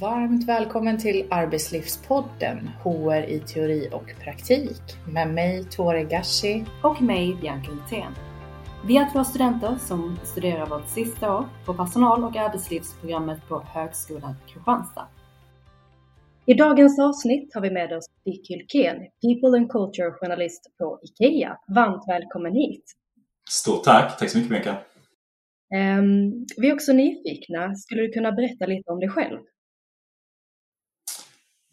Varmt välkommen till Arbetslivspodden HR i teori och praktik med mig Tore Gashi och mig Bianca Hultén. Vi är två studenter som studerar vårt sista år på personal och arbetslivsprogrammet på Högskolan Kristianstad. I dagens avsnitt har vi med oss Dick Hylkén, People and Culture journalist på IKEA. Varmt välkommen hit! Stort tack! Tack så mycket Bianca! Um, vi är också nyfikna. Skulle du kunna berätta lite om dig själv?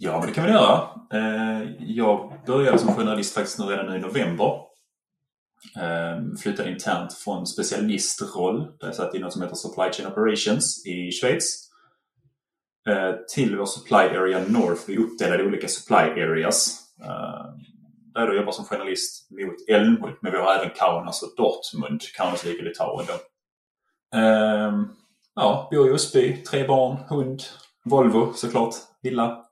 Ja, men det kan vi göra. Eh, jag började som journalist faktiskt redan nu i november. Eh, flyttade internt från specialistroll, där jag satt i något som heter Supply Chain Operations i Schweiz, eh, till vår Supply Area North. Vi uppdelade olika Supply Areas. Där jag jobbar som journalist mot Älmhult, men vi har även Kaunas och Dortmund. Kaunas ligger i Litauen då. Ja, bor i Osby, tre barn, hund, Volvo såklart, villa.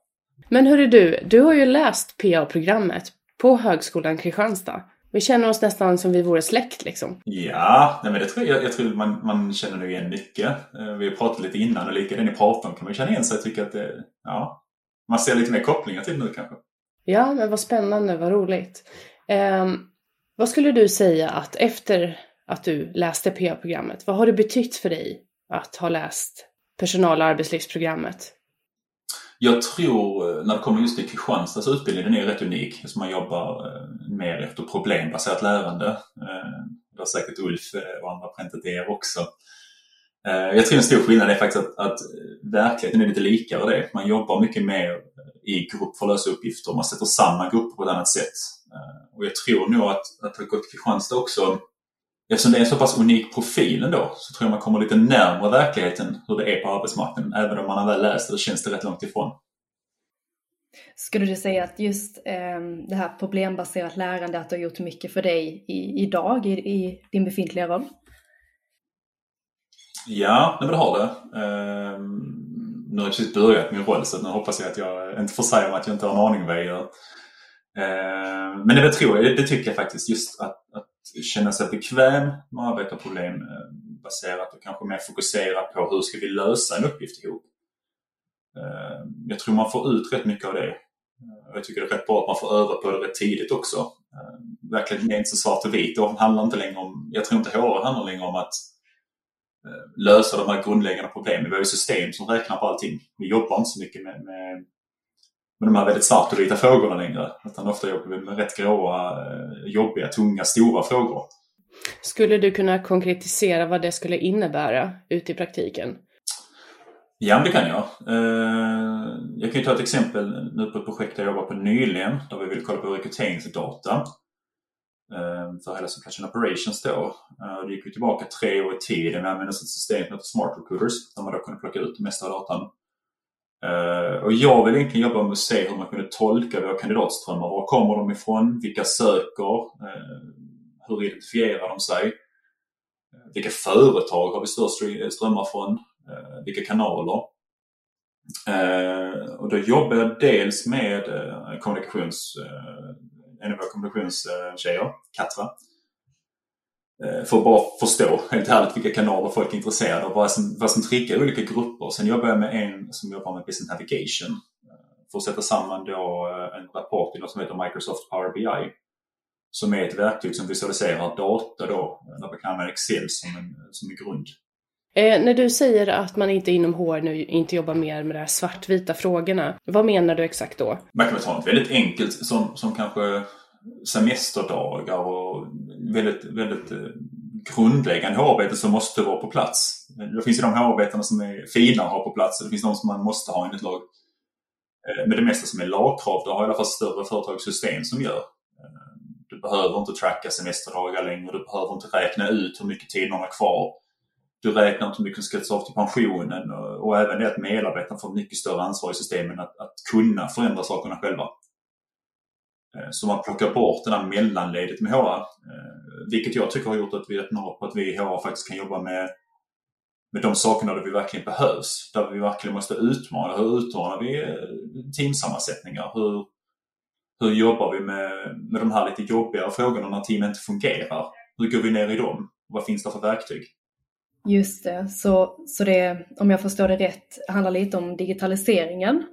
Men hörru du, du har ju läst PA-programmet på Högskolan Kristianstad. Vi känner oss nästan som vi vore släkt liksom. Ja, nej men det tror jag, jag tror man, man känner nog igen mycket. Eh, vi har pratat lite innan och lika det ni pratar om kan man känna igen sig och tycka att det, ja, man ser lite mer kopplingar till nu kanske. Ja, men vad spännande, vad roligt. Um, vad skulle du säga att efter att du läste PA-programmet, vad har det betytt för dig att ha läst personal och arbetslivsprogrammet? Jag tror, eh, när det kommer just till Kristianstads utbildning, den är rätt unik. eftersom man jobbar eh, mer efter problembaserat lärande. Eh, det har säkert Ulf och andra präntat er också. Jag tror en stor skillnad är faktiskt att, att verkligheten är lite likare det. Man jobbar mycket mer i grupp för att lösa uppgifter. Man sätter samma grupper på ett annat sätt. Och jag tror nog att, att har gått Kristianstad också eftersom det är en så pass unik profil ändå så tror jag man kommer lite närmare verkligheten hur det är på arbetsmarknaden. Även om man har väl läst det, känns det rätt långt ifrån. Skulle du säga att just eh, det här problembaserat lärande, att det har gjort mycket för dig i, idag i, i din befintliga roll? Ja, men det har det. Eh, nu har jag precis börjat min roll så nu hoppas jag att jag inte får säga att jag inte har en aning vad jag gör. Eh, men det, tror jag, det tycker jag faktiskt, just att, att känna sig bekväm med att arbeta problembaserat eh, baserat och kanske mer fokusera på hur ska vi lösa en uppgift ihop. Eh, jag tror man får ut rätt mycket av det. Eh, jag tycker det är rätt bra att man får öva på det rätt tidigt också. Verkligheten är inte så svart och vit. Det handlar inte längre om, jag tror inte HR handlar längre om att lösa de här grundläggande problemen. Vi har ju system som räknar på allting. Vi jobbar inte så mycket med, med med de här väldigt svart och vita frågorna längre. Utan ofta jobbar vi med rätt gråa, eh, jobbiga, tunga, stora frågor. Skulle du kunna konkretisera vad det skulle innebära ute i praktiken? Ja, det kan jag. Eh, jag kan ju ta ett exempel nu på ett projekt jag jobbar på nyligen där vi vill kolla på rekryteringsdata eh, för hela Supply Operations då. Det gick ju tillbaka tre år i tiden. Vi använde ett system som heter Smart Recruiters där man då kunde plocka ut det mesta av datan Uh, och jag vill egentligen jobba med att se hur man kunde tolka våra kandidatströmmar. Var kommer de ifrån? Vilka söker? Uh, hur identifierar de sig? Eh, vilka företag har vi störst strömmar från? vilka kanaler? och då jobbar jag dels med kommunikations, en av våra kommunikationstjejer, Katra, för att bara förstå helt ärligt vilka kanaler folk är intresserade av, vad som, vad som triggar olika grupper. Sen jobbar jag med en som jobbar med Business Navigation eh, för att sätta samman då eh, en rapport i något som heter Microsoft Power BI som är ett verktyg som visualiserar data då, där man kan använda Excel som en, som en grund. Eh, när du säger att man inte inom HR nu inte jobbar mer med de här svartvita frågorna, vad menar du exakt då? Man kan väl ta något väldigt enkelt som, som kanske semesterdagar och väldigt, väldigt eh, grundläggande HR-arbete som måste vara på plats. Det finns ju de hårarbetena som är fina att ha på plats och det finns de som man måste ha enligt lag. Eh, men det mesta som är lagkrav, det har i alla fall större företagssystem som gör. Eh, du behöver inte tracka semesterdagar längre, du behöver inte räkna ut hur mycket tid man har kvar. Du räknar inte hur mycket som ska av till pensionen och, och även det att medarbetarna får mycket större ansvar i systemen att, att kunna förändra sakerna själva. Eh, så man plockar bort det där mellanledet med HR. Eh, vilket jag tycker har gjort att vi öppnar upp att vi i HR faktiskt kan jobba med, med de sakerna där vi verkligen behövs. Där vi verkligen måste utmana. Hur utmanar vi eh, teamsammansättningar? Hur, hur jobbar vi med, med de här lite jobbigare frågorna när teamen inte fungerar? Hur går vi ner i dem? Vad finns det för verktyg? Just det, så, så det, om jag förstår det rätt, handlar lite om digitaliseringen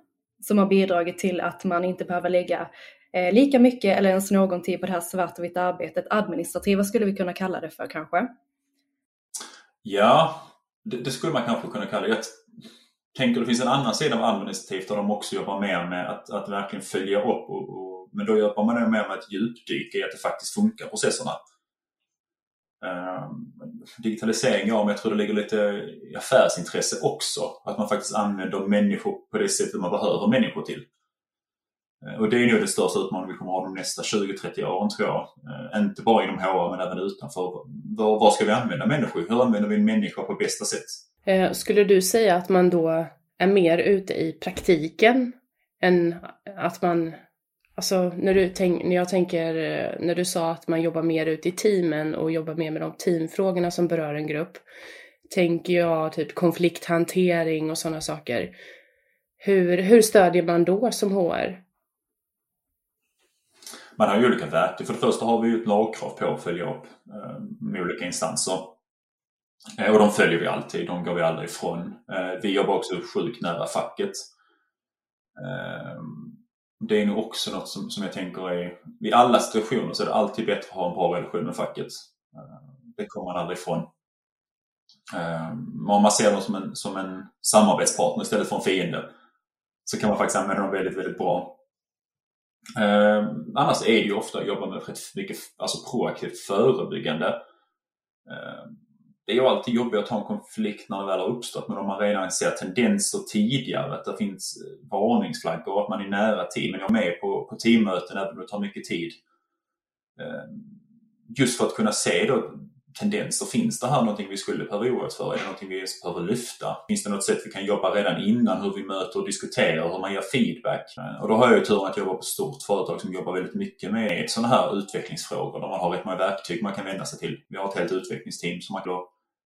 som har bidragit till att man inte behöver lägga eh, lika mycket eller ens någon tid på det här svart och vitt arbetet. Administrativa skulle vi kunna kalla det för kanske? Ja, det, det skulle man kanske kunna kalla det. Jag tänker det finns en annan sida av administrativt där de också jobbar mer med att, att verkligen följa upp. Och, och, men då jobbar man mer med att djupdyka i att det faktiskt funkar, processerna. Um, digitalisering, ja, men jag tror det ligger lite i affärsintresse också. Att man faktiskt använder människor på det sättet man behöver människor till. Eh, och det är nog den största utmaningen vi kommer ha de nästa 20-30 åren tror jag. Eh, inte bara inom HR men även utanför. Var, ska vi använda människor? Hur använder vi en människa på bästa sätt? Eh, skulle du säga att man då är mer ute i praktiken än att man Alltså när, du tänk, när jag tänker, när du sa att man jobbar mer ute i teamen och jobbar mer med de teamfrågorna som berör en grupp, tänker jag typ konflikthantering och sådana saker. Hur, hur stödjer man då som HR? Man har ju olika verktyg. För det första har vi ju ett lagkrav på att följa upp eh, med olika instanser. Eh, och de följer vi alltid, de går vi aldrig ifrån. Eh, vi jobbar också sjukt nära facket. Eh, det är nog också något som, som jag tänker är, i alla situationer så är det alltid bättre att ha en bra relation med facket. Eh, det kommer man aldrig ifrån. Ehm, om man ser dem som en, som en samarbetspartner istället för en fiende så kan man faktiskt använda dem väldigt, väldigt bra. Eh, annars är det ju ofta att jobba med rätt mycket alltså proaktivt förebyggande ehm, det är ju alltid jobbigt att ha en konflikt när det väl har uppstått men om man redan ser tendenser tidigare, att det finns eh, varningsflaggor och att man är nära teamen, jag är med på, på teammöten även om det tar mycket tid. Eh, just för att kunna se då tendenser, finns det här någonting vi skulle behöva oroa oss för? Är det någonting vi ens behöver lyfta? Finns det något sätt vi kan jobba redan innan hur vi möter och diskuterar, hur man ger feedback? Eh, och då har jag ju turen att jobba på ett stort företag som jobbar väldigt mycket med sådana här utvecklingsfrågor där man har rätt många verktyg man kan vända sig till. Vi har ett helt utvecklingsteam som man kan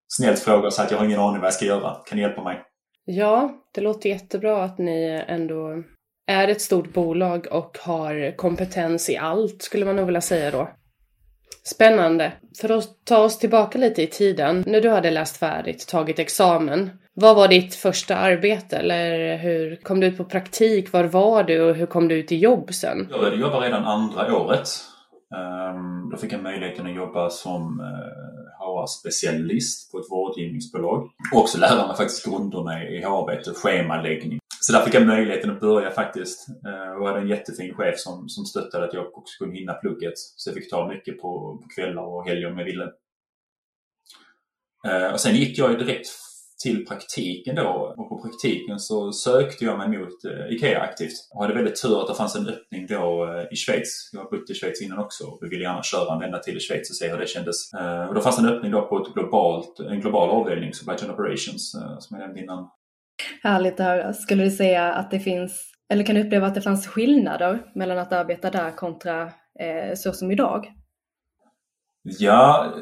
snällt fråga och säga att jag har ingen aning vad jag ska göra. Kan ni hjälpa mig? Ja, det låter jättebra att ni ändå är ett stort bolag och har kompetens i allt, skulle man nog vilja säga då. Spännande. För att ta oss tillbaka lite i tiden, när du hade läst färdigt, tagit examen. Vad var ditt första arbete? Eller hur kom du ut på praktik? Var var du och hur kom du ut i jobb sen? Jag började jobba redan andra året. Ehm, då fick jag möjligheten att jobba som eh, HR-specialist på ett vårdgivningsbolag. Och också lära mig faktiskt grunderna i HR-arbete schemaläggning. Så där fick jag möjligheten att börja faktiskt. Jag och hade en jättefin chef som, som stöttade att jag också kunde hinna plugget. Så jag fick ta mycket på, på kvällar och helger om jag ville. Eh, och sen gick jag direkt till praktiken då och på praktiken så sökte jag mig mot eh, IKEA aktivt. Jag hade väldigt tur att det fanns en öppning då i Schweiz. Jag har bott i Schweiz innan också och ville gärna köra en vända till i Schweiz och se hur det kändes. Och då fanns en öppning då på ett globalt, en global avdelning, Supply Chain Operations, som jag nämnde innan. Härligt att höra. Skulle du säga att det finns, eller kan du uppleva att det fanns skillnader mellan att arbeta där kontra eh, så som idag? Ja,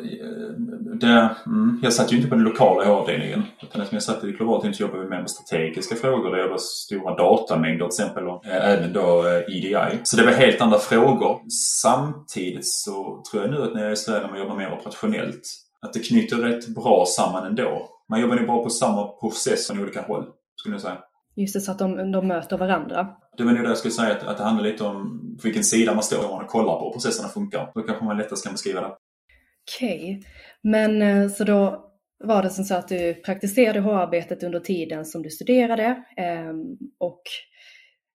det, mm, jag satt ju inte på den lokala avdelningen. Utan jag satt i globalt inte så jobbade vi med strategiska frågor. Det var stora datamängder till exempel och eh, även då EDI. Eh, så det var helt andra frågor. Samtidigt så tror jag nu att när jag är i Sverige och jobbar mer operationellt att det knyter rätt bra samman ändå. Man jobbar ju bara på samma process från olika håll, skulle jag säga. Just det, så att de, de möter varandra. Det var nog det jag skulle säga, att, att det handlar lite om på vilken sida man står man kollar på hur processerna funkar. Då kanske man lättast kan beskriva det. Okej, okay. men eh, så då var det som så att du praktiserade HR-arbetet under tiden som du studerade ehm, och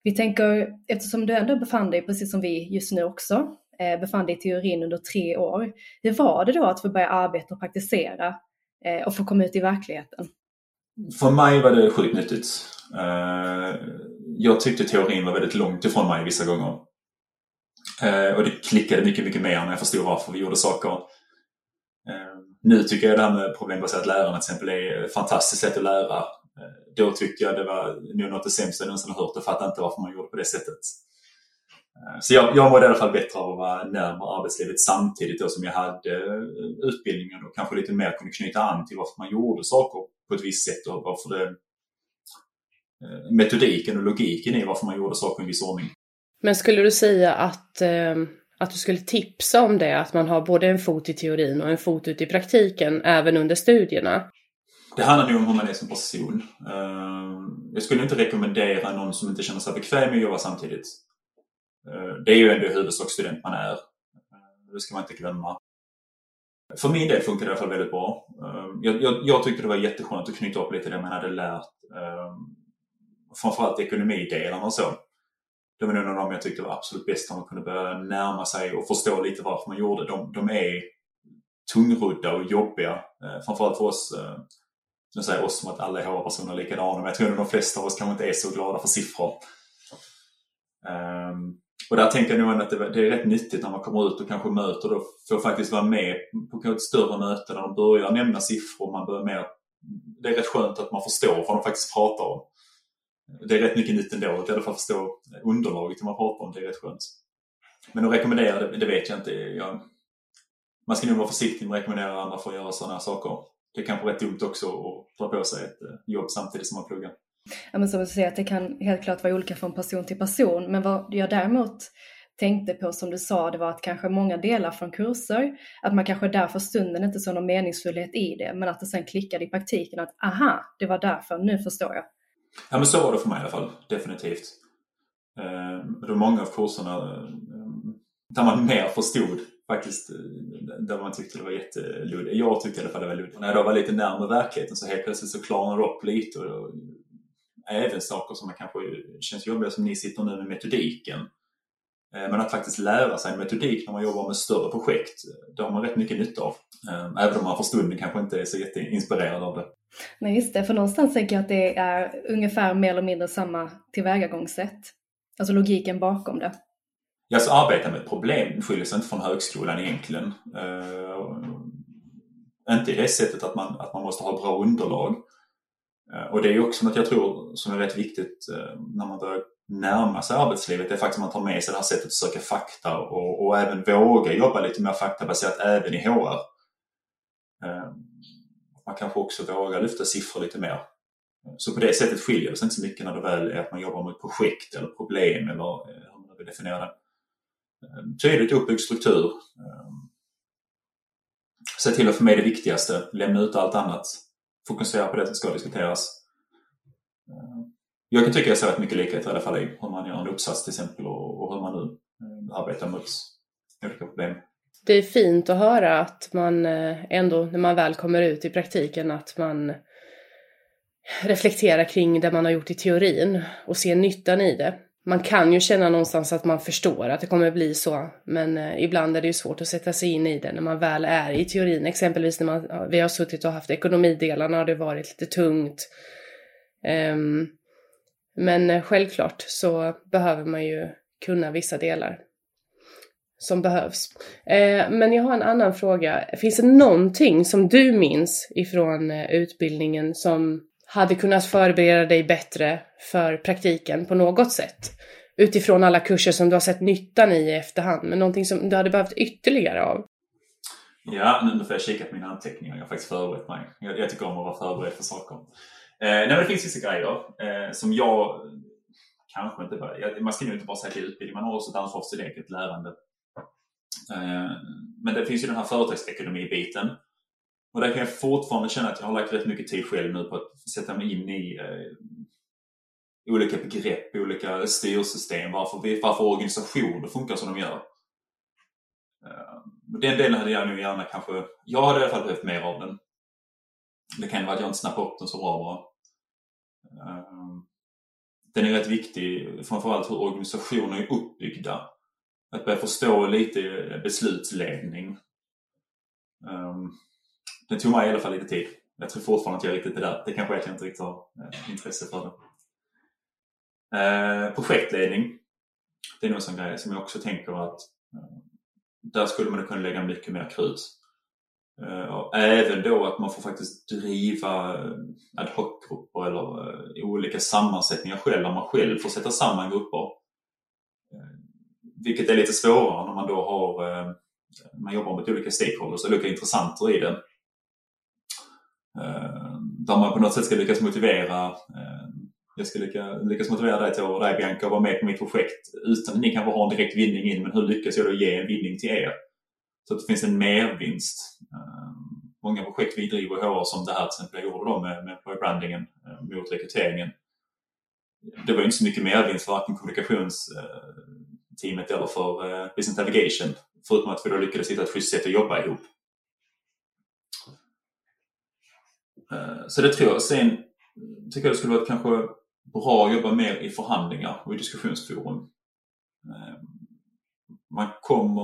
vi tänker, eftersom du ändå befann dig, precis som vi just nu också, eh, befann dig i teorin under tre år. Hur var det då att få börja arbeta och praktisera Eh, och få komma ut i verkligheten? För mig var det sjukt nyttigt. Eh, jag tyckte teorin var väldigt långt ifrån mig vissa gånger. Eh, och det klickade mycket, mycket mer när jag förstod varför vi gjorde saker. Nu tycker jag det här med problembaserat lärande till exempel är ett fantastiskt sätt att lära. Då tyckte jag det var nog något av det sämsta jag någonsin har hört och fattade inte varför man gjorde på det sättet. Ehm, så jag, jag mådde i alla fall bättre av att vara närmare arbetslivet samtidigt då som jag hade eh, utbildningen och kanske lite mer kunde knyta an till varför man gjorde saker på ett visst sätt och varför det eh, metodiken och logiken i varför man gjorde saker i en viss ordning. Men skulle du säga att eh att du skulle tipsa om det, att man har både en fot i teorin och en fot ute i praktiken även under studierna? Det handlar nog om hur man är som person. Jag skulle inte rekommendera någon som inte känner sig bekväm med att jobba samtidigt. Eh, det är ju ändå i huvudsak student man är. Eh, det ska man inte glömma. För min del funkar det i alla fall väldigt bra. Eh, jag, jag, jag tyckte det var jätteskönt att knyta upp lite det man hade lärt. Framförallt ekonomidelarna och så. Det var nog en av de jag tyckte var absolut bäst när man kunde börja närma sig och förstå lite varför man gjorde. De, de är tungrodda och jobbiga. Framförallt för oss nu säger oss som att alla HR-personer är likadana, men jag tror att de flesta av oss kanske inte är så glada för siffror. Um, och där tänker jag nog att det, det, är rätt nyttigt när man kommer ut och kanske möter och får faktiskt vara med på ett större möte där de börjar nämna siffror. Man börjar mer, det är rätt skönt att man förstår vad de faktiskt pratar om. Det är rätt mycket nytt ändå, att i alla fall förstå underlaget man pratar om. Det är rätt skönt. Men att rekommendera det, det vet jag inte. Jag, man ska nog vara försiktig med att rekommendera andra för att göra sådana här saker det är kanske rätt dumt också att dra på sig ett eh, jobb samtidigt som man pluggar. Ja, men som du säger, att det kan helt klart vara olika från person till person. Men vad jag däremot tänkte på som du sa, det var att kanske många delar från kurser, att man kanske där för stunden inte såg någon meningsfullhet i det, men att det sen klickade i praktiken att aha, det var därför, nu förstår jag. Ja men så var det för mig i alla fall, definitivt. Eh, det var många av kurserna eh, där man mer förstod faktiskt eh, där man tyckte det var jätteluddigt. Jag tyckte i alla fall det var luddigt. När jag då var lite närmare verkligheten så helt plötsligt så klarnade det upp lite. Och, och, även saker som man kanske känns jobbiga som ni sitter nu med metodiken. Eh, men att faktiskt lära sig metodik när man jobbar med större projekt, det har man rätt mycket nytta av. Eh, även om man för stunden kanske inte är så jätteinspirerad av det. Nej, just det. För någonstans tänker jag att det är ungefär mer eller mindre samma tillvägagångssätt. Alltså logiken bakom det. Ja, så arbeta med ett problem skiljer sig inte från högskolan egentligen. Uh, inte i det sättet att man, att man måste ha bra underlag. Eh, och det är också något jag tror som är rätt viktigt eh, när man börjar närma sig arbetslivet. Det är faktiskt att man tar med sig det här sättet att söka fakta och, och även våga jobba lite mer faktabaserat även i HR. Eh, man kanske också vågar lyfta siffror lite mer. Så på det sättet skiljer det sig inte så mycket när det väl är att man jobbar med ett projekt eller problem eller hur man vill definiera det. Tydligt uppbyggd struktur. Se till att få med det viktigaste, lämna ut allt annat. Fokusera på det som ska diskuteras. Eh, jag kan tycka jag ser rätt mycket likhet i alla fall i hur man gör en uppsats till exempel och, hur man nu eh, arbetar mot olika problem. Det är fint att höra att man eh, ändå, när man väl kommer ut i praktiken, att man reflekterar kring det man har gjort i teorin och ser nyttan i det man kan ju känna någonstans att man förstår att det kommer bli så, men eh, ibland är det ju svårt att sätta sig in i det när man väl är i teorin. Exempelvis när man, vi har suttit och haft ekonomidelarna har det varit lite tungt. Um, men eh, självklart så behöver man ju kunna vissa delar som behövs. Eh, men jag har en annan fråga. Finns det någonting som du minns ifrån eh, utbildningen som hade kunnat förbereda dig bättre för praktiken på något sätt? Utifrån alla kurser som du har sett nyttan i i efterhand, men någonting som du hade behövt ytterligare av? Ja, nu får jag kika på mina anteckningar. Jag har faktiskt förberett mig. Jag, jag tycker om att vara förberedd för saker. Eh, nej, men det finns vissa grejer eh, som jag kanske inte bara... Man ska ju inte bara säga till utbildning, man har också ett ansvar för sitt eget lärande. Eh, men det finns ju den här företagsekonomi-biten och där kan jag fortfarande känna att jag har lagt rätt mycket tid själv nu på att sätta mig in i eh, olika begrepp, olika styrsystem, varför, vi, varför organisationer funkar som de gör. Eh, den delen hade jag nog gärna kanske, jag hade i alla fall behövt mer av den. Det kan vara att jag inte snappar upp den så bra bara. Eh, den är rätt viktig, framförallt hur organisationer är uppbyggda. Att börja förstå lite beslutsledning. Um, det tog mig i alla fall lite tid. Jag tror fortfarande att jag är riktigt är där. Det kanske är att jag inte riktigt har eh, intresse för det. Eh, projektledning. Det är nog en sån grej som jag också tänker att eh, där skulle man kunna lägga mycket mer krut. Eh, även då att man får faktiskt driva eh, ad hoc-grupper eller eh, olika sammansättningar själv, där man själv får sätta samman grupper. Eh, vilket är lite svårare när man då har eh, man jobbar med olika stakeholders, olika intressenter i det. Eh, där man på något sätt ska lyckas motivera eh, jag ska lyckas, lyckas motivera dig till och dig Bianca att vara med på mitt projekt utan att ni kanske har en direkt vinning in men hur lyckas jag då ge en vinning till er? Så att det finns en mervinst. Eh, många projekt vi driver i HR som det här till exempel jag gjorde då med, med brandingen mot rekryteringen. Det var inte så mycket mervinst för varken kommunikationsteamet eller för business navigation. Förutom att vi då lyckades hitta ett schysst sätt att jobba ihop. Så det tror jag. Sen tycker jag det skulle vara kanske bra att jobba mer i förhandlingar och i diskussionsforum. Man kommer,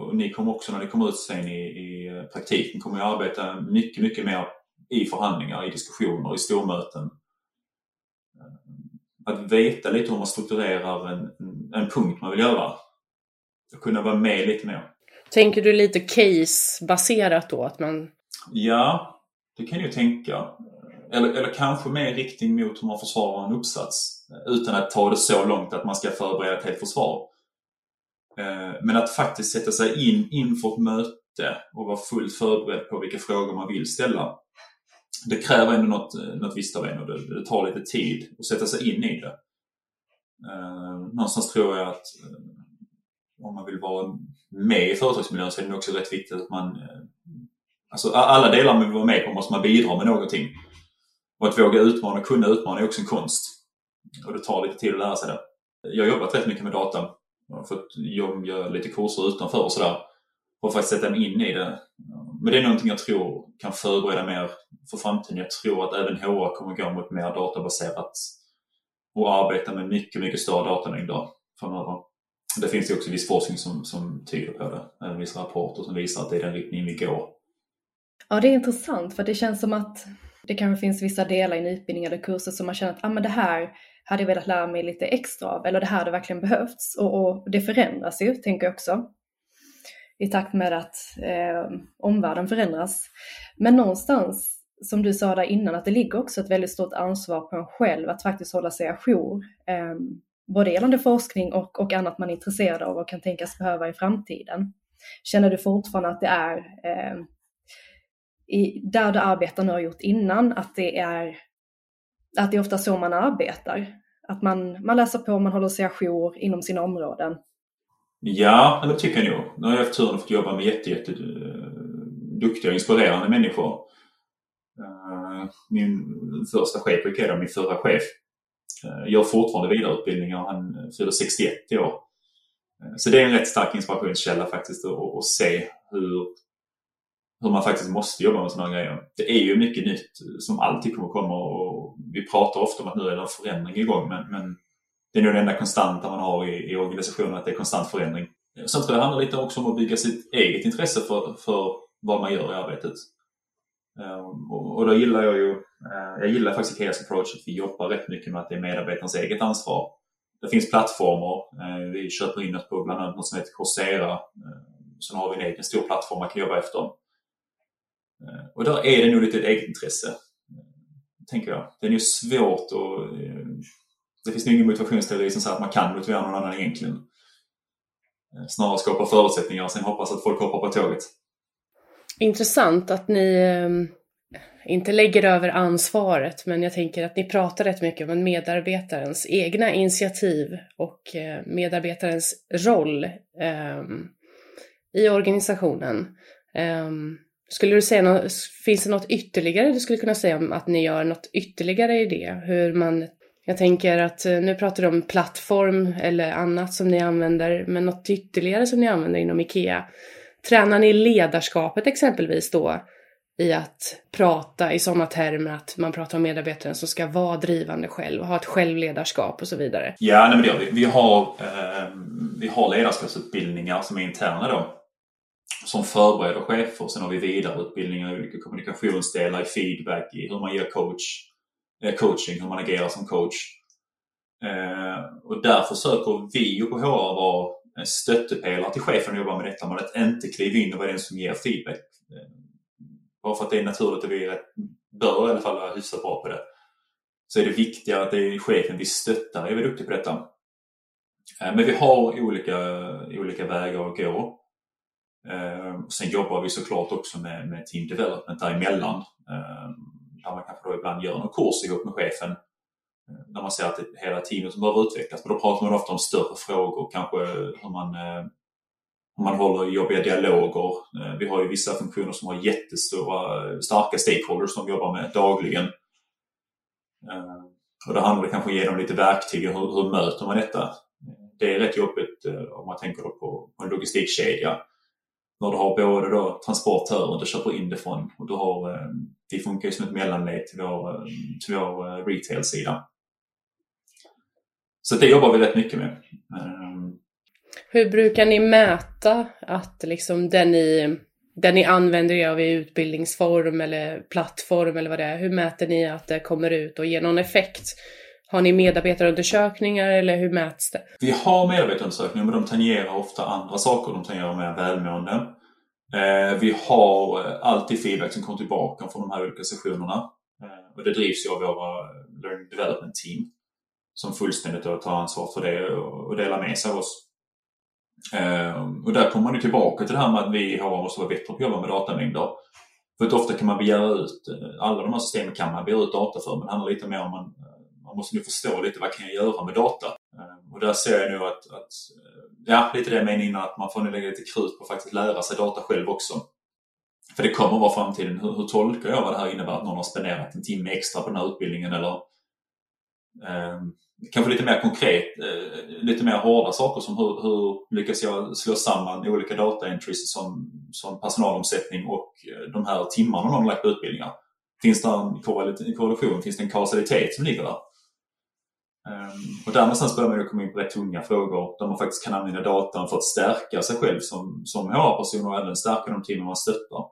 och ni kommer också när ni kommer ut sen i, i praktiken, kommer att arbeta mycket, mycket mer i förhandlingar, i diskussioner, i stormöten. Att veta lite hur man strukturerar en, en punkt man vill göra. Att kunna vara med lite mer. Tänker du lite case-baserat då? Att man... Ja, det kan jag tänka. Eller, eller kanske mer riktning mot hur man försvarar en uppsats. Eh, utan att ta det så långt att man ska förbereda ett helt försvar. Eh, men att faktiskt sätta sig in inför ett möte och vara fullt förberedd på vilka frågor man vill ställa. Det kräver ändå något, eh, något visst av en och det, det tar lite tid att sätta sig in i det. Någonstans tror jag att om man vill vara med i företagsmiljön så är det också rätt viktigt att man Alltså alla delar man vill vara med på måste man bidra med någonting. Och att våga utmana och kunna utmana är också en konst. Och det tar lite tid att lära sig det. Jag har jobbat rätt mycket med data. Jag har fått göra lite kurser utanför och sådär. Och faktiskt sätta mig in i det. Men det är någonting jag tror kan förbereda mer för framtiden. Jag tror att även HR kommer gå mot mer databaserat och arbeta med mycket, mycket större datamängder framöver. Det finns ju också viss forskning som, som tyder på det. Även vissa rapporter som visar att det är den riktning vi går. Ja, det är intressant för det känns som att det kanske finns vissa delar i en utbildning eller kurser som man känner att ah, men det här hade jag velat lära mig lite extra av eller det här hade verkligen behövts. Och, och det förändras ju, tänker jag också. I takt med att eh, omvärlden förändras. Men någonstans, som du sa där innan, att det ligger också ett väldigt stort ansvar på en själv att faktiskt hålla sig ajour. Eh, både gällande forskning och, och annat man är intresserad av och kan tänkas behöva i framtiden. Känner du fortfarande att det är eh, i, där du arbetar nu har gjort innan, att det är att det är ofta så man arbetar. Att man, man läser på, man håller sig ajour inom sina områden. Ja, det tycker jag nog. Nu har jag haft turen att få jobba med jätte, jätte eh, duktiga och inspirerande människor. Eh, min första chef på Ikea, min förra chef, eh, gör fortfarande vidareutbildningar. Han fyller 61 i år. Så det är en rätt stark inspirationskälla faktiskt att se hur hur man faktiskt måste jobba med sådana grejer. Det är ju mycket nytt som alltid kommer komma och vi pratar ofta om att nu är det en förändring igång men, men det är nog det enda konstanta man har i, i organisationen, att det är konstant förändring. Sen tror jag det handlar lite också om att bygga sitt eget intresse för, för vad man gör i arbetet. Ehm, och, och, då gillar jag ju, eh, jag gillar faktiskt Ikeas approach att vi jobbar rätt mycket med att det är medarbetarens eget ansvar. Det finns plattformar, eh, vi köper in oss på bland annat något som heter Coursera. Eh, Sen har vi en egen stor plattform man kan jobba efter. Eh, och där är det nog lite ett eget intresse, eh, tänker jag. Det är ju svårt och eh, det finns nog ingen motivationsteori som säger att man kan motivera någon annan egentligen. Snarare skapa förutsättningar och sen hoppas att folk hoppar på tåget. Intressant att ni inte lägger över ansvaret, men jag tänker att ni pratar rätt mycket om medarbetarens egna initiativ och medarbetarens roll i organisationen. Um, skulle du säga något, finns det något ytterligare du skulle kunna säga om att ni gör något ytterligare i det? Hur man, jag tänker att eh, nu pratar du om plattform eller annat som ni använder, men något ytterligare som ni använder inom IKEA. Tränar ni ledarskapet exempelvis då i att prata i sådana termer att man pratar om medarbetaren som ska vara drivande själv, ha ett självledarskap och så vidare? Ja, nej, men det gör vi. Vi har, eh, vi har ledarskapsutbildningar som är interna då som förbereder chefer. Sen har vi vidareutbildningar i olika kommunikationsdelar, i feedback, i hur man ger coach, eh, coaching, hur man agerar som coach. Eh, och där försöker vi på HR vara en stöttepelare till chefen och jobba med detta, men att inte kliva in och vara den som ger feedback. Eh, bara för att det är naturligt och vi rätt, bör i alla fall vara hyfsat bra på det. Så är det viktigare att det är chefen vi stöttar, är vi duktiga på detta. Eh, men vi har olika, olika vägar att gå. Eh, sen jobbar vi såklart också med, med team development däremellan. Eh, där man kanske då ibland gör någon kurs ihop med chefen eh, när man ser att det är hela teamet som behöver utvecklas. Men då pratar man ofta om större frågor, kanske hur man, eh, hur man håller jobbiga dialoger. Eh, vi har ju vissa funktioner som har jättestora, eh, starka stakeholders som jobbar med dagligen. Eh, och då handlar det kanske om att ge dem lite verktyg. Hur, hur möter man detta? Det är rätt jobbigt eh, om man tänker på, på en logistikkedja. När du har både då och du köper in det från och du har, eh, det funkar ju som ett mellanled till vår, eh, till vår eh, retail-sida. Så det jobbar vi rätt mycket med. Ehm. Hur brukar ni mäta att liksom den ni, den ni använder er av i utbildningsform eller plattform eller vad det är, hur mäter ni att det kommer ut och ger någon effekt? Har ni medarbetarundersökningar eller hur mäts det? Vi har medarbetarundersökningar men de tangerar ofta andra saker. De tangerar mer välmående. Eh, vi har eh, alltid feedback som kommer tillbaka från de här olika sessionerna. Eh, och det drivs ju av våra Learning Development Team som fullständigt tar ansvar för det och delar med sig av oss. Och där kommer man ju tillbaka till det här med att vi har måste vara bättre på att jobba med datamängder. För att ofta kan man begära ut, alla de här systemen kan man begära ut data för, men det handlar lite mer om man, man måste nu förstå lite vad kan jag göra med data? Eh, och där ser jag nu att, att eh, ja, lite det jag menade innan, att man får nu lägga lite krut på att faktiskt lära sig data själv också. För det kommer vara framtiden. Hur, hur tolkar jag vad det här innebär att någon har spenderat en timme extra på den här utbildningen eller eh, kanske lite mer konkret, eh, lite mer hårda saker som hur, hur lyckas jag slå samman olika dataentries som, som personalomsättning och eh, de här timmarna någon har lagt på utbildningar. Finns det en korrelation, finns det en kausalitet som ligger där? Um, och där någonstans börjar man komma in på rätt tunga frågor där man faktiskt kan använda datan för att stärka sig själv som, som HR-person och även stärka de team man stöttar.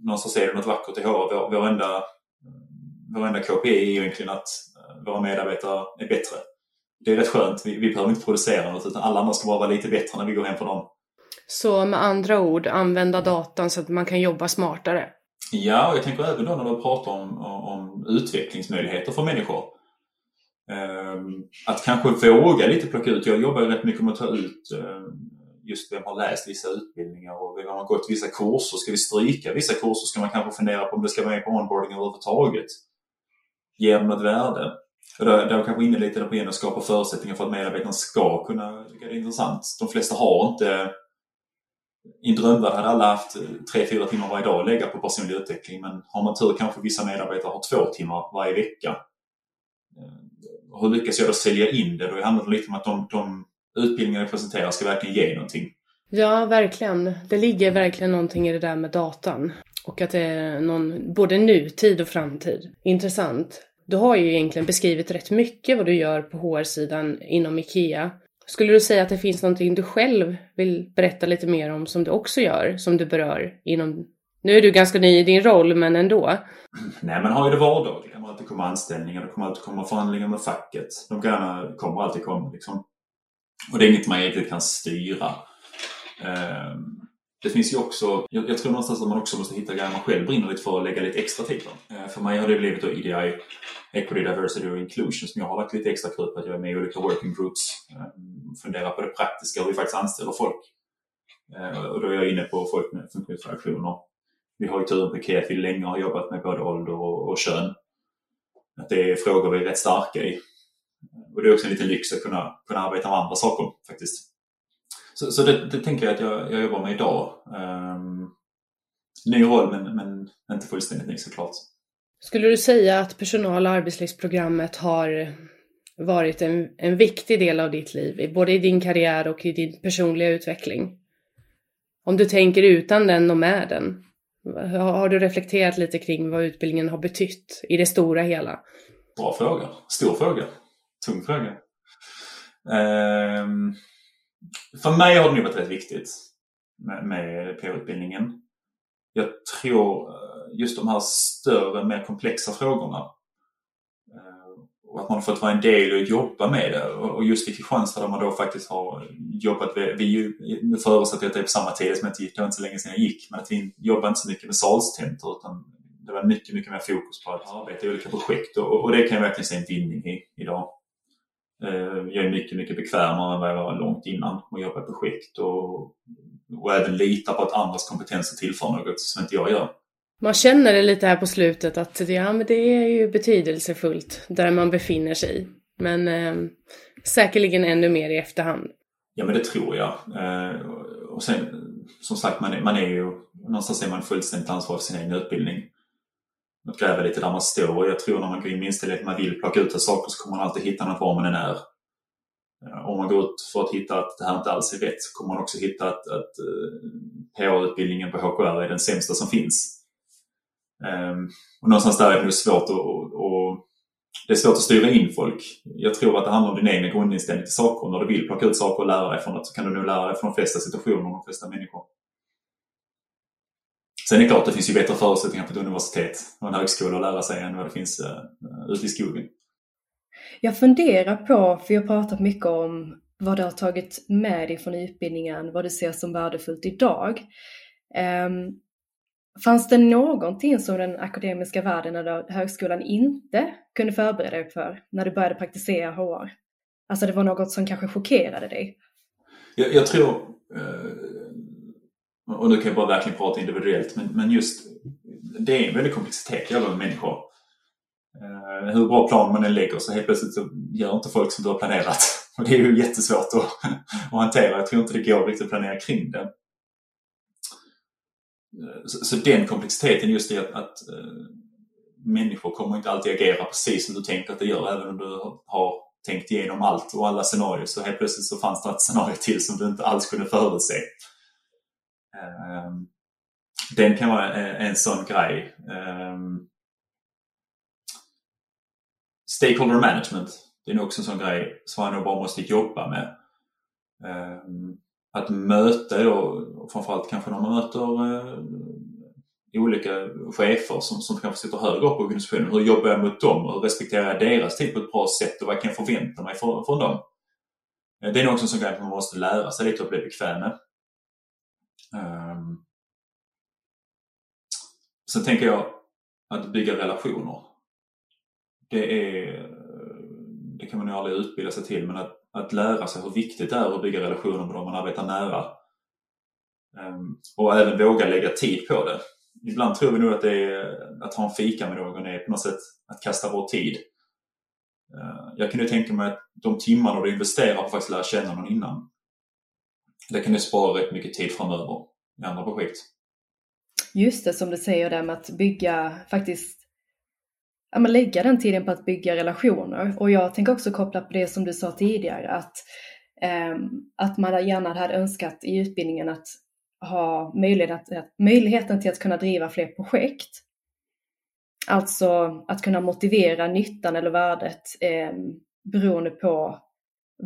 Någonstans är det något vackert i HR. Vår, vår, enda, vår enda KPI är egentligen att våra medarbetare är bättre. Det är rätt skönt. Vi, vi behöver inte producera något utan alla andra ska bara vara lite bättre när vi går hem för dem. Så med andra ord, använda datan så att man kan jobba smartare? Ja, och jag tänker även då när du pratar om, om utvecklingsmöjligheter för människor. Ehm, att kanske våga lite plocka ut. Jag jobbar ju rätt mycket med att ta ut eh, just vem har läst vissa utbildningar och vem har gått vissa kurser. Ska vi stryka vissa kurser? Ska man kanske fundera på om det ska vara med på onboarding överhuvudtaget? Ger det något värde? För då, då kanske inne lite på att skapa förutsättningar för att medarbetarna ska kunna tycka det är intressant. De flesta har inte i en drömvärld hade alla haft 3-4 timmar varje dag att lägga på personlig utveckling men har man tur kanske vissa medarbetare har två timmar varje vecka. Hur lyckas jag då sälja in det? Då handlar det lite om att de, de utbildningar jag presenterar ska verkligen ge någonting. Ja, verkligen. Det ligger verkligen någonting i det där med datan. Och att det är någon, både nutid och framtid. Intressant. Du har ju egentligen beskrivit rätt mycket vad du gör på HR-sidan inom IKEA. Skulle du säga att det finns någonting du själv vill berätta lite mer om som du också gör, som du berör inom... Nu är du ganska ny i din roll, men ändå. Nej, man har ju det vardagliga. kommer alltid komma anställningar, det kommer alltid komma förhandlingar med facket. De grejerna kommer alltid komma liksom. Och det är inget man riktigt kan styra. Ehm, det finns ju också, jag, tror någonstans att man också måste hitta grejer man själv brinner lite för och lägga lite extra tid på. Ehm, för mig har det blivit då EDI, Equity, Diversity och Inclusion som jag har lagt lite extra krut på att jag är med i olika working groups. Ehm, funderar på det praktiska, hur vi faktiskt anställer folk. Och då är jag inne på folk med funktionsvariationer. Vi har ju turen på IKEA att vi länge har jobbat med både ålder och, och kön. Att det är frågor vi är rätt starka i. Och det är också en liten lyx att kunna, kunna arbeta med andra saker faktiskt. Så, så det, det, tänker jag att jag, jag jobbar med idag. Um, ny roll men, men inte fullständigt ny såklart. Skulle du säga att personal och arbetslivsprogrammet har varit en, en viktig del av ditt liv, både i din karriär och i din personliga utveckling? Om du tänker utan den och med den, har du reflekterat lite kring vad utbildningen har betytt i det stora hela? Bra fråga. Stor fråga. Tung fråga. Um, för mig har det nog varit rätt viktigt med, med PO-utbildningen. Jag tror eh, just de här större, mer komplexa frågorna och att man har fått vara en del och jobba med det. Och just i Kristianstad där man då faktiskt har jobbat, vi, nu förutsätter jag att det är på samma tid som jag inte gick, det var inte så länge sedan jag gick, men att vi jobbar inte så mycket med salstentor utan det var mycket, mycket mer fokus på att arbeta i olika projekt och, och det kan jag verkligen se en vinning i idag. Eh, jag är mycket, mycket bekvämare än vad jag var långt innan och jobba i projekt och, och även lita på att andras kompetenser tillför något som inte jag gör. Man känner det lite här på slutet att ja, men det är ju betydelsefullt där man befinner sig. Men eh, säkerligen ännu mer i efterhand. Ja men det tror jag. Eh, och sen som sagt man är, man är ju någonstans är man fullständigt ansvarig för sin egen utbildning. Att gräva lite där man står och jag tror när man går in med inställningen att man vill plocka ut saker så kommer man alltid hitta något var man än är. Eh, om man går ut för att hitta att det här inte alls är rätt så kommer man också hitta att, att eh, PA-utbildningen på HKR är den sämsta som finns. Ehm, och någonstans där är det nog svårt att, och, det är svårt att styra in folk. Jag tror att det handlar om din egen grundinställning till saker. När du vill plocka ut saker och lära dig från något så kan du nog lära dig från de flesta situationer och de flesta människor. Sen är det klart, det finns ju bättre förutsättningar på ett universitet och en högskola att lära sig än vad det finns uh, ute i skogen. Jag funderar på, för jag har pratat mycket om vad du har tagit med dig från utbildningen, vad du ser som värdefullt idag. Um, Fanns det någonting som den akademiska världen eller högskolan inte kunde förbereda dig för när du började praktisera HR? Alltså det var något som kanske chockerade dig? Jag, jag tror, eh, och nu kan jag bara verkligen prata individuellt, men, men just det är en väldig komplexitet i alla människor. Eh, hur bra plan man än lägger så helt plötsligt så gör inte folk som du har planerat. Och det är ju jättesvårt att, att hantera. Jag tror inte det går riktigt att planera kring det. Eh, så, så, den komplexiteten just i att, att äh, människor kommer inte alltid agera precis som du tänker att det gör även om du har tänkt igenom allt och alla scenarier så helt plötsligt så fanns det ett scenario till som du inte alls kunde förutse. Ähm, den kan vara eh, en, sån grej. Ehm, stakeholder management, det är nog också en sån grej som man nog bara måste jobba med. Ehm, att möta då, framförallt kanske när man möter eh, olika chefer som, som kanske sitter högre upp i organisationen. Hur jobbar jag mot dem och respekterar jag deras tid på ett bra sätt och vad kan jag förvänta mig från, från dem? Eh, det är nog också en sån grej man måste lära sig lite och bli bekväm med. Um, sen tänker jag att bygga relationer. Det är det kan man ju aldrig utbilda sig till men att att lära sig hur viktigt det är att bygga relationer med dem man arbetar nära. Ehm, och även våga lägga tid på det. Ibland tror vi nog att det är att ha en fika med någon är på något sätt att kasta bort tid. Ehm, jag kan ju tänka mig att de timmarna du investerar på att faktiskt lära känna någon innan, det kan ju spara rätt mycket tid framöver i andra projekt. Just det, som du säger där med att bygga faktiskt ja, men lägga den tiden på att bygga relationer. Och jag tänker också koppla på det som du sa tidigare, att, eh, att man gärna hade önskat i utbildningen att ha möjlighet att, möjligheten till att kunna driva fler projekt. Alltså att kunna motivera nyttan eller värdet eh, beroende på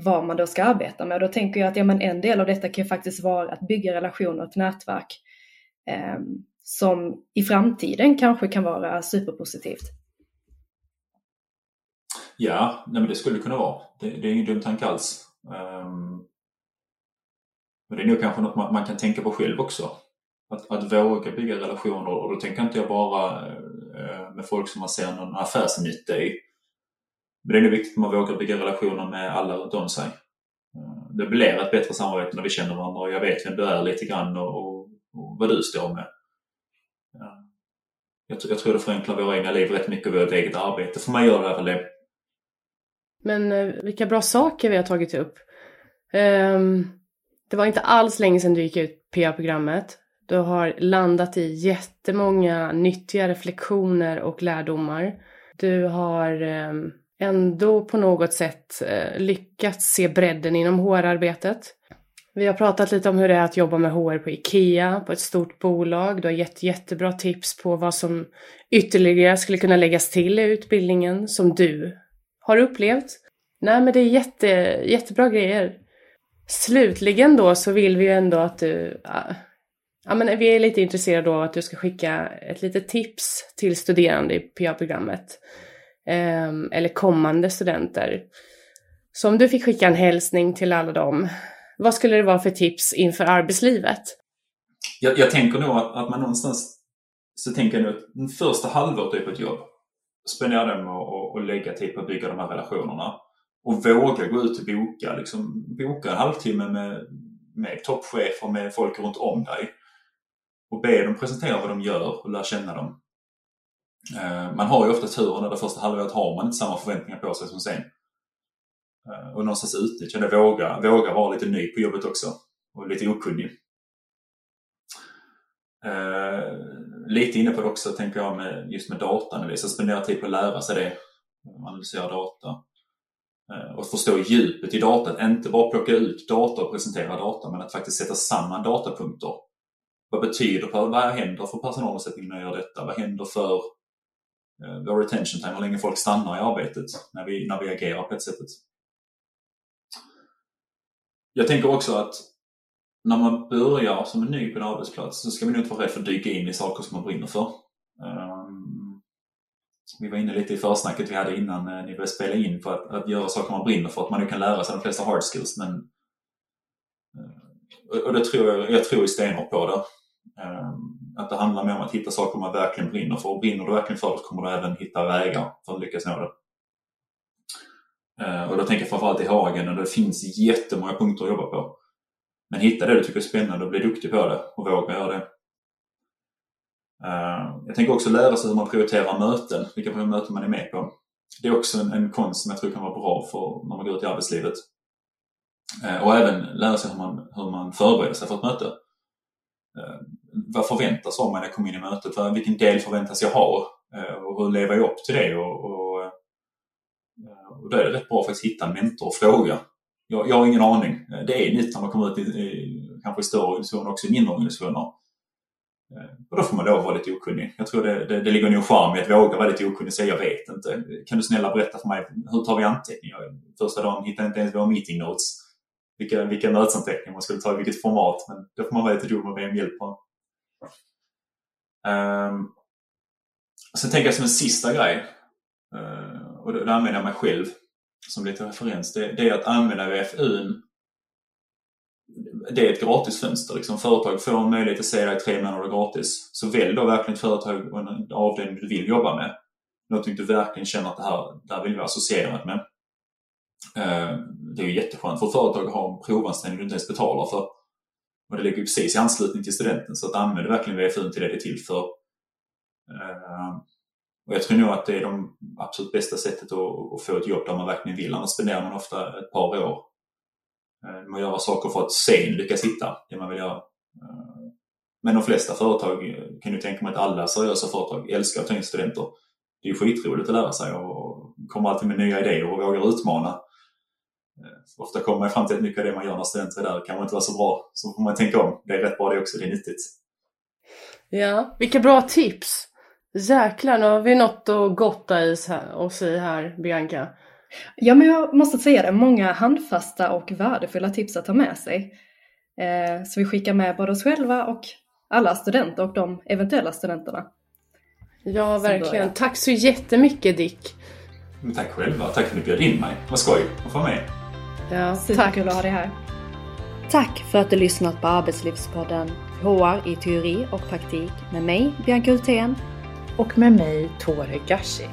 vad man då ska arbeta med. Och då tänker jag att ja, men en del av detta kan ju faktiskt vara att bygga relationer och ett nätverk eh, som i framtiden kanske kan vara superpositivt. Ja, nej men det skulle kunna vara. Det, det är ingen dum tanke alls. Um, men det är nog kanske något man, man, kan tänka på själv också. Att, att våga bygga relationer och då tänker inte jag bara uh, med folk som man ser någon affärsnytta i. Men det är nog viktigt att man vågar bygga relationer med alla runt om sig. Uh, det blir ett bättre samarbete när vi känner varandra och jag vet vem du är lite grann och, och, och vad du står med. Uh, jag, jag, tror det förenklar våra egna liv rätt mycket och vårt eget arbete. För mig gör det i alla fall det. Men eh, vilka bra saker vi har tagit upp. Um, det var inte alls länge sedan du gick ut PA-programmet. Du har landat i jättemånga nyttiga reflektioner och lärdomar. Du har um, ändå på något sätt uh, lyckats se bredden inom HR-arbetet. Vi har pratat lite om hur det är att jobba med HR på IKEA, på ett stort bolag. Du har gett jättebra tips på vad som ytterligare skulle kunna läggas till i utbildningen som du har upplevt. Nej men det är jätte, jättebra grejer. Slutligen då så vill vi ju ändå att du, ja men vi är lite intresserade av att du ska skicka ett litet tips till studerande i PA-programmet. Ehm, eller kommande studenter. Så om du fick skicka en hälsning till alla dem, vad skulle det vara för tips inför arbetslivet? Jag, jag tänker nog att, att, man någonstans så tänker jag nu att den första halvåret typ på ett jobb spendera det med att och lägga tid på att bygga de här relationerna. Och våga gå ut och boka, liksom, boka en halvtimme med, med toppchefer, med folk runt om dig. Och be dem presentera vad de gör och lära känna dem. Eh, man har ju ofta turen att det första halvåret har man inte samma förväntningar på sig som sen. Eh, och någonstans utnyttja det, våga, våga vara lite ny på jobbet också och lite okunnig. Eh, lite inne på det också tänker jag med, just med dataanalys, att spendera tid på att lära sig det, analysera data eh, och förstå djupet i datat, inte bara plocka ut data och presentera data men att faktiskt sätta samman datapunkter. Vad betyder det? Vad händer för personalomsättningen när jag gör detta? Vad händer för eh, vår retention time, hur länge folk stannar i arbetet när vi, när vi agerar på ett sättet? Jag tänker också att när man börjar som en ny på en arbetsplats så ska man inte vara rädd för att dyka in i saker som man brinner för. Vi var inne lite i försnacket vi hade innan eh, ni började spela in på att, att göra saker man brinner för, att man nu kan lära sig de flesta hard skills. Men, eh, och det tror jag, jag tror stenhårt på det. Ehm, att det handlar mer om att hitta saker man verkligen brinner för. Och brinner du verkligen för det så kommer du även hitta vägar för att lyckas nå det. Ehm, och då tänker jag framförallt i Hagen, och det finns jättemånga punkter att jobba på. Men hitta det du tycker är spännande och bli duktig på det och våga göra det. Eh, jag tänker också lära sig hur man prioriterar möten, vilka möten man är med på. Det är också en, en konst som jag tror kan vara bra för när man går ut i arbetslivet. Eh, och även lära sig hur man, hur man förbereder sig för ett möte. Eh, vad förväntas av mig när jag kommer in i mötet? Vilken del förväntas jag ha? Och hur lever jag upp till det? Och, och, och då är det rätt bra att faktiskt hitta en mentor och fråga jag, jag har ingen aning. Det är nytt när man kommer ut i, i kanske större organisationer också i mindre organisationer. Eh, och då får man lov att vara lite okunnig. Jag tror det, det, det ligger nog charm i att våga vara lite okunnig och säga jag vet inte. Kan du snälla berätta för mig, hur tar vi anteckningar? Första dagen hittade jag inte ens våra meeting notes. Vilka, vilka mötesanteckningar man skulle ta i vilket format. Men då får man vara lite dum och be om hjälp. På. Um, ehm, sen tänker jag som en sista grej, uh, och då, då använder jag mig själv som lite referens, det, det är att använda VFUn det är ett gratisfönster. Liksom. Företag får en möjlighet att se dig tre månader gratis. Så välj då verkligen ett företag och en avdelning du vill jobba med. Någonting du verkligen känner att det här, det här vill vi associerat med. Eh, det är ju jätteskönt för företag att ha en provanställning du inte ens betalar för. Och det ligger ju precis i anslutning till studenten så att använd verkligen VFU till det det är till för. Eh, och jag tror nog att det är de absolut bästa sättet att få ett jobb där man verkligen vill. Annars spenderar man ofta ett par år Eh, man gör göra saker för att sen lyckas hitta det man vill göra. Eh, men de flesta företag, eh, kan du tänka mig att alla seriösa företag älskar att ta in studenter. Det är ju skitroligt att lära sig och kommer alltid med nya idéer och vågar utmana. Ofta kommer man fram till att mycket av det man gör när studenter är där kan man inte vara så bra. Så får man tänka om. Det är rätt bra det också, det är nyttigt. Ja, vilka bra tips! Jäklar, nu har vi något att gotta i oss i här, Bianca. Ja, men jag måste säga det, många handfasta och värdefulla tips att ta med sig. Eh, så vi skickar med både oss själva och alla studenter och de eventuella studenterna. Ja, verkligen. Tack så jättemycket Dick. Tack själva. Tack för att ni bjöd in mig. Vad skoj att få med. Ja, Superkul att ha dig här. Tack för att du lyssnat på Arbetslivspodden HR i teori och praktik med mig, Bianca Hultén och med mig Tore Gashi.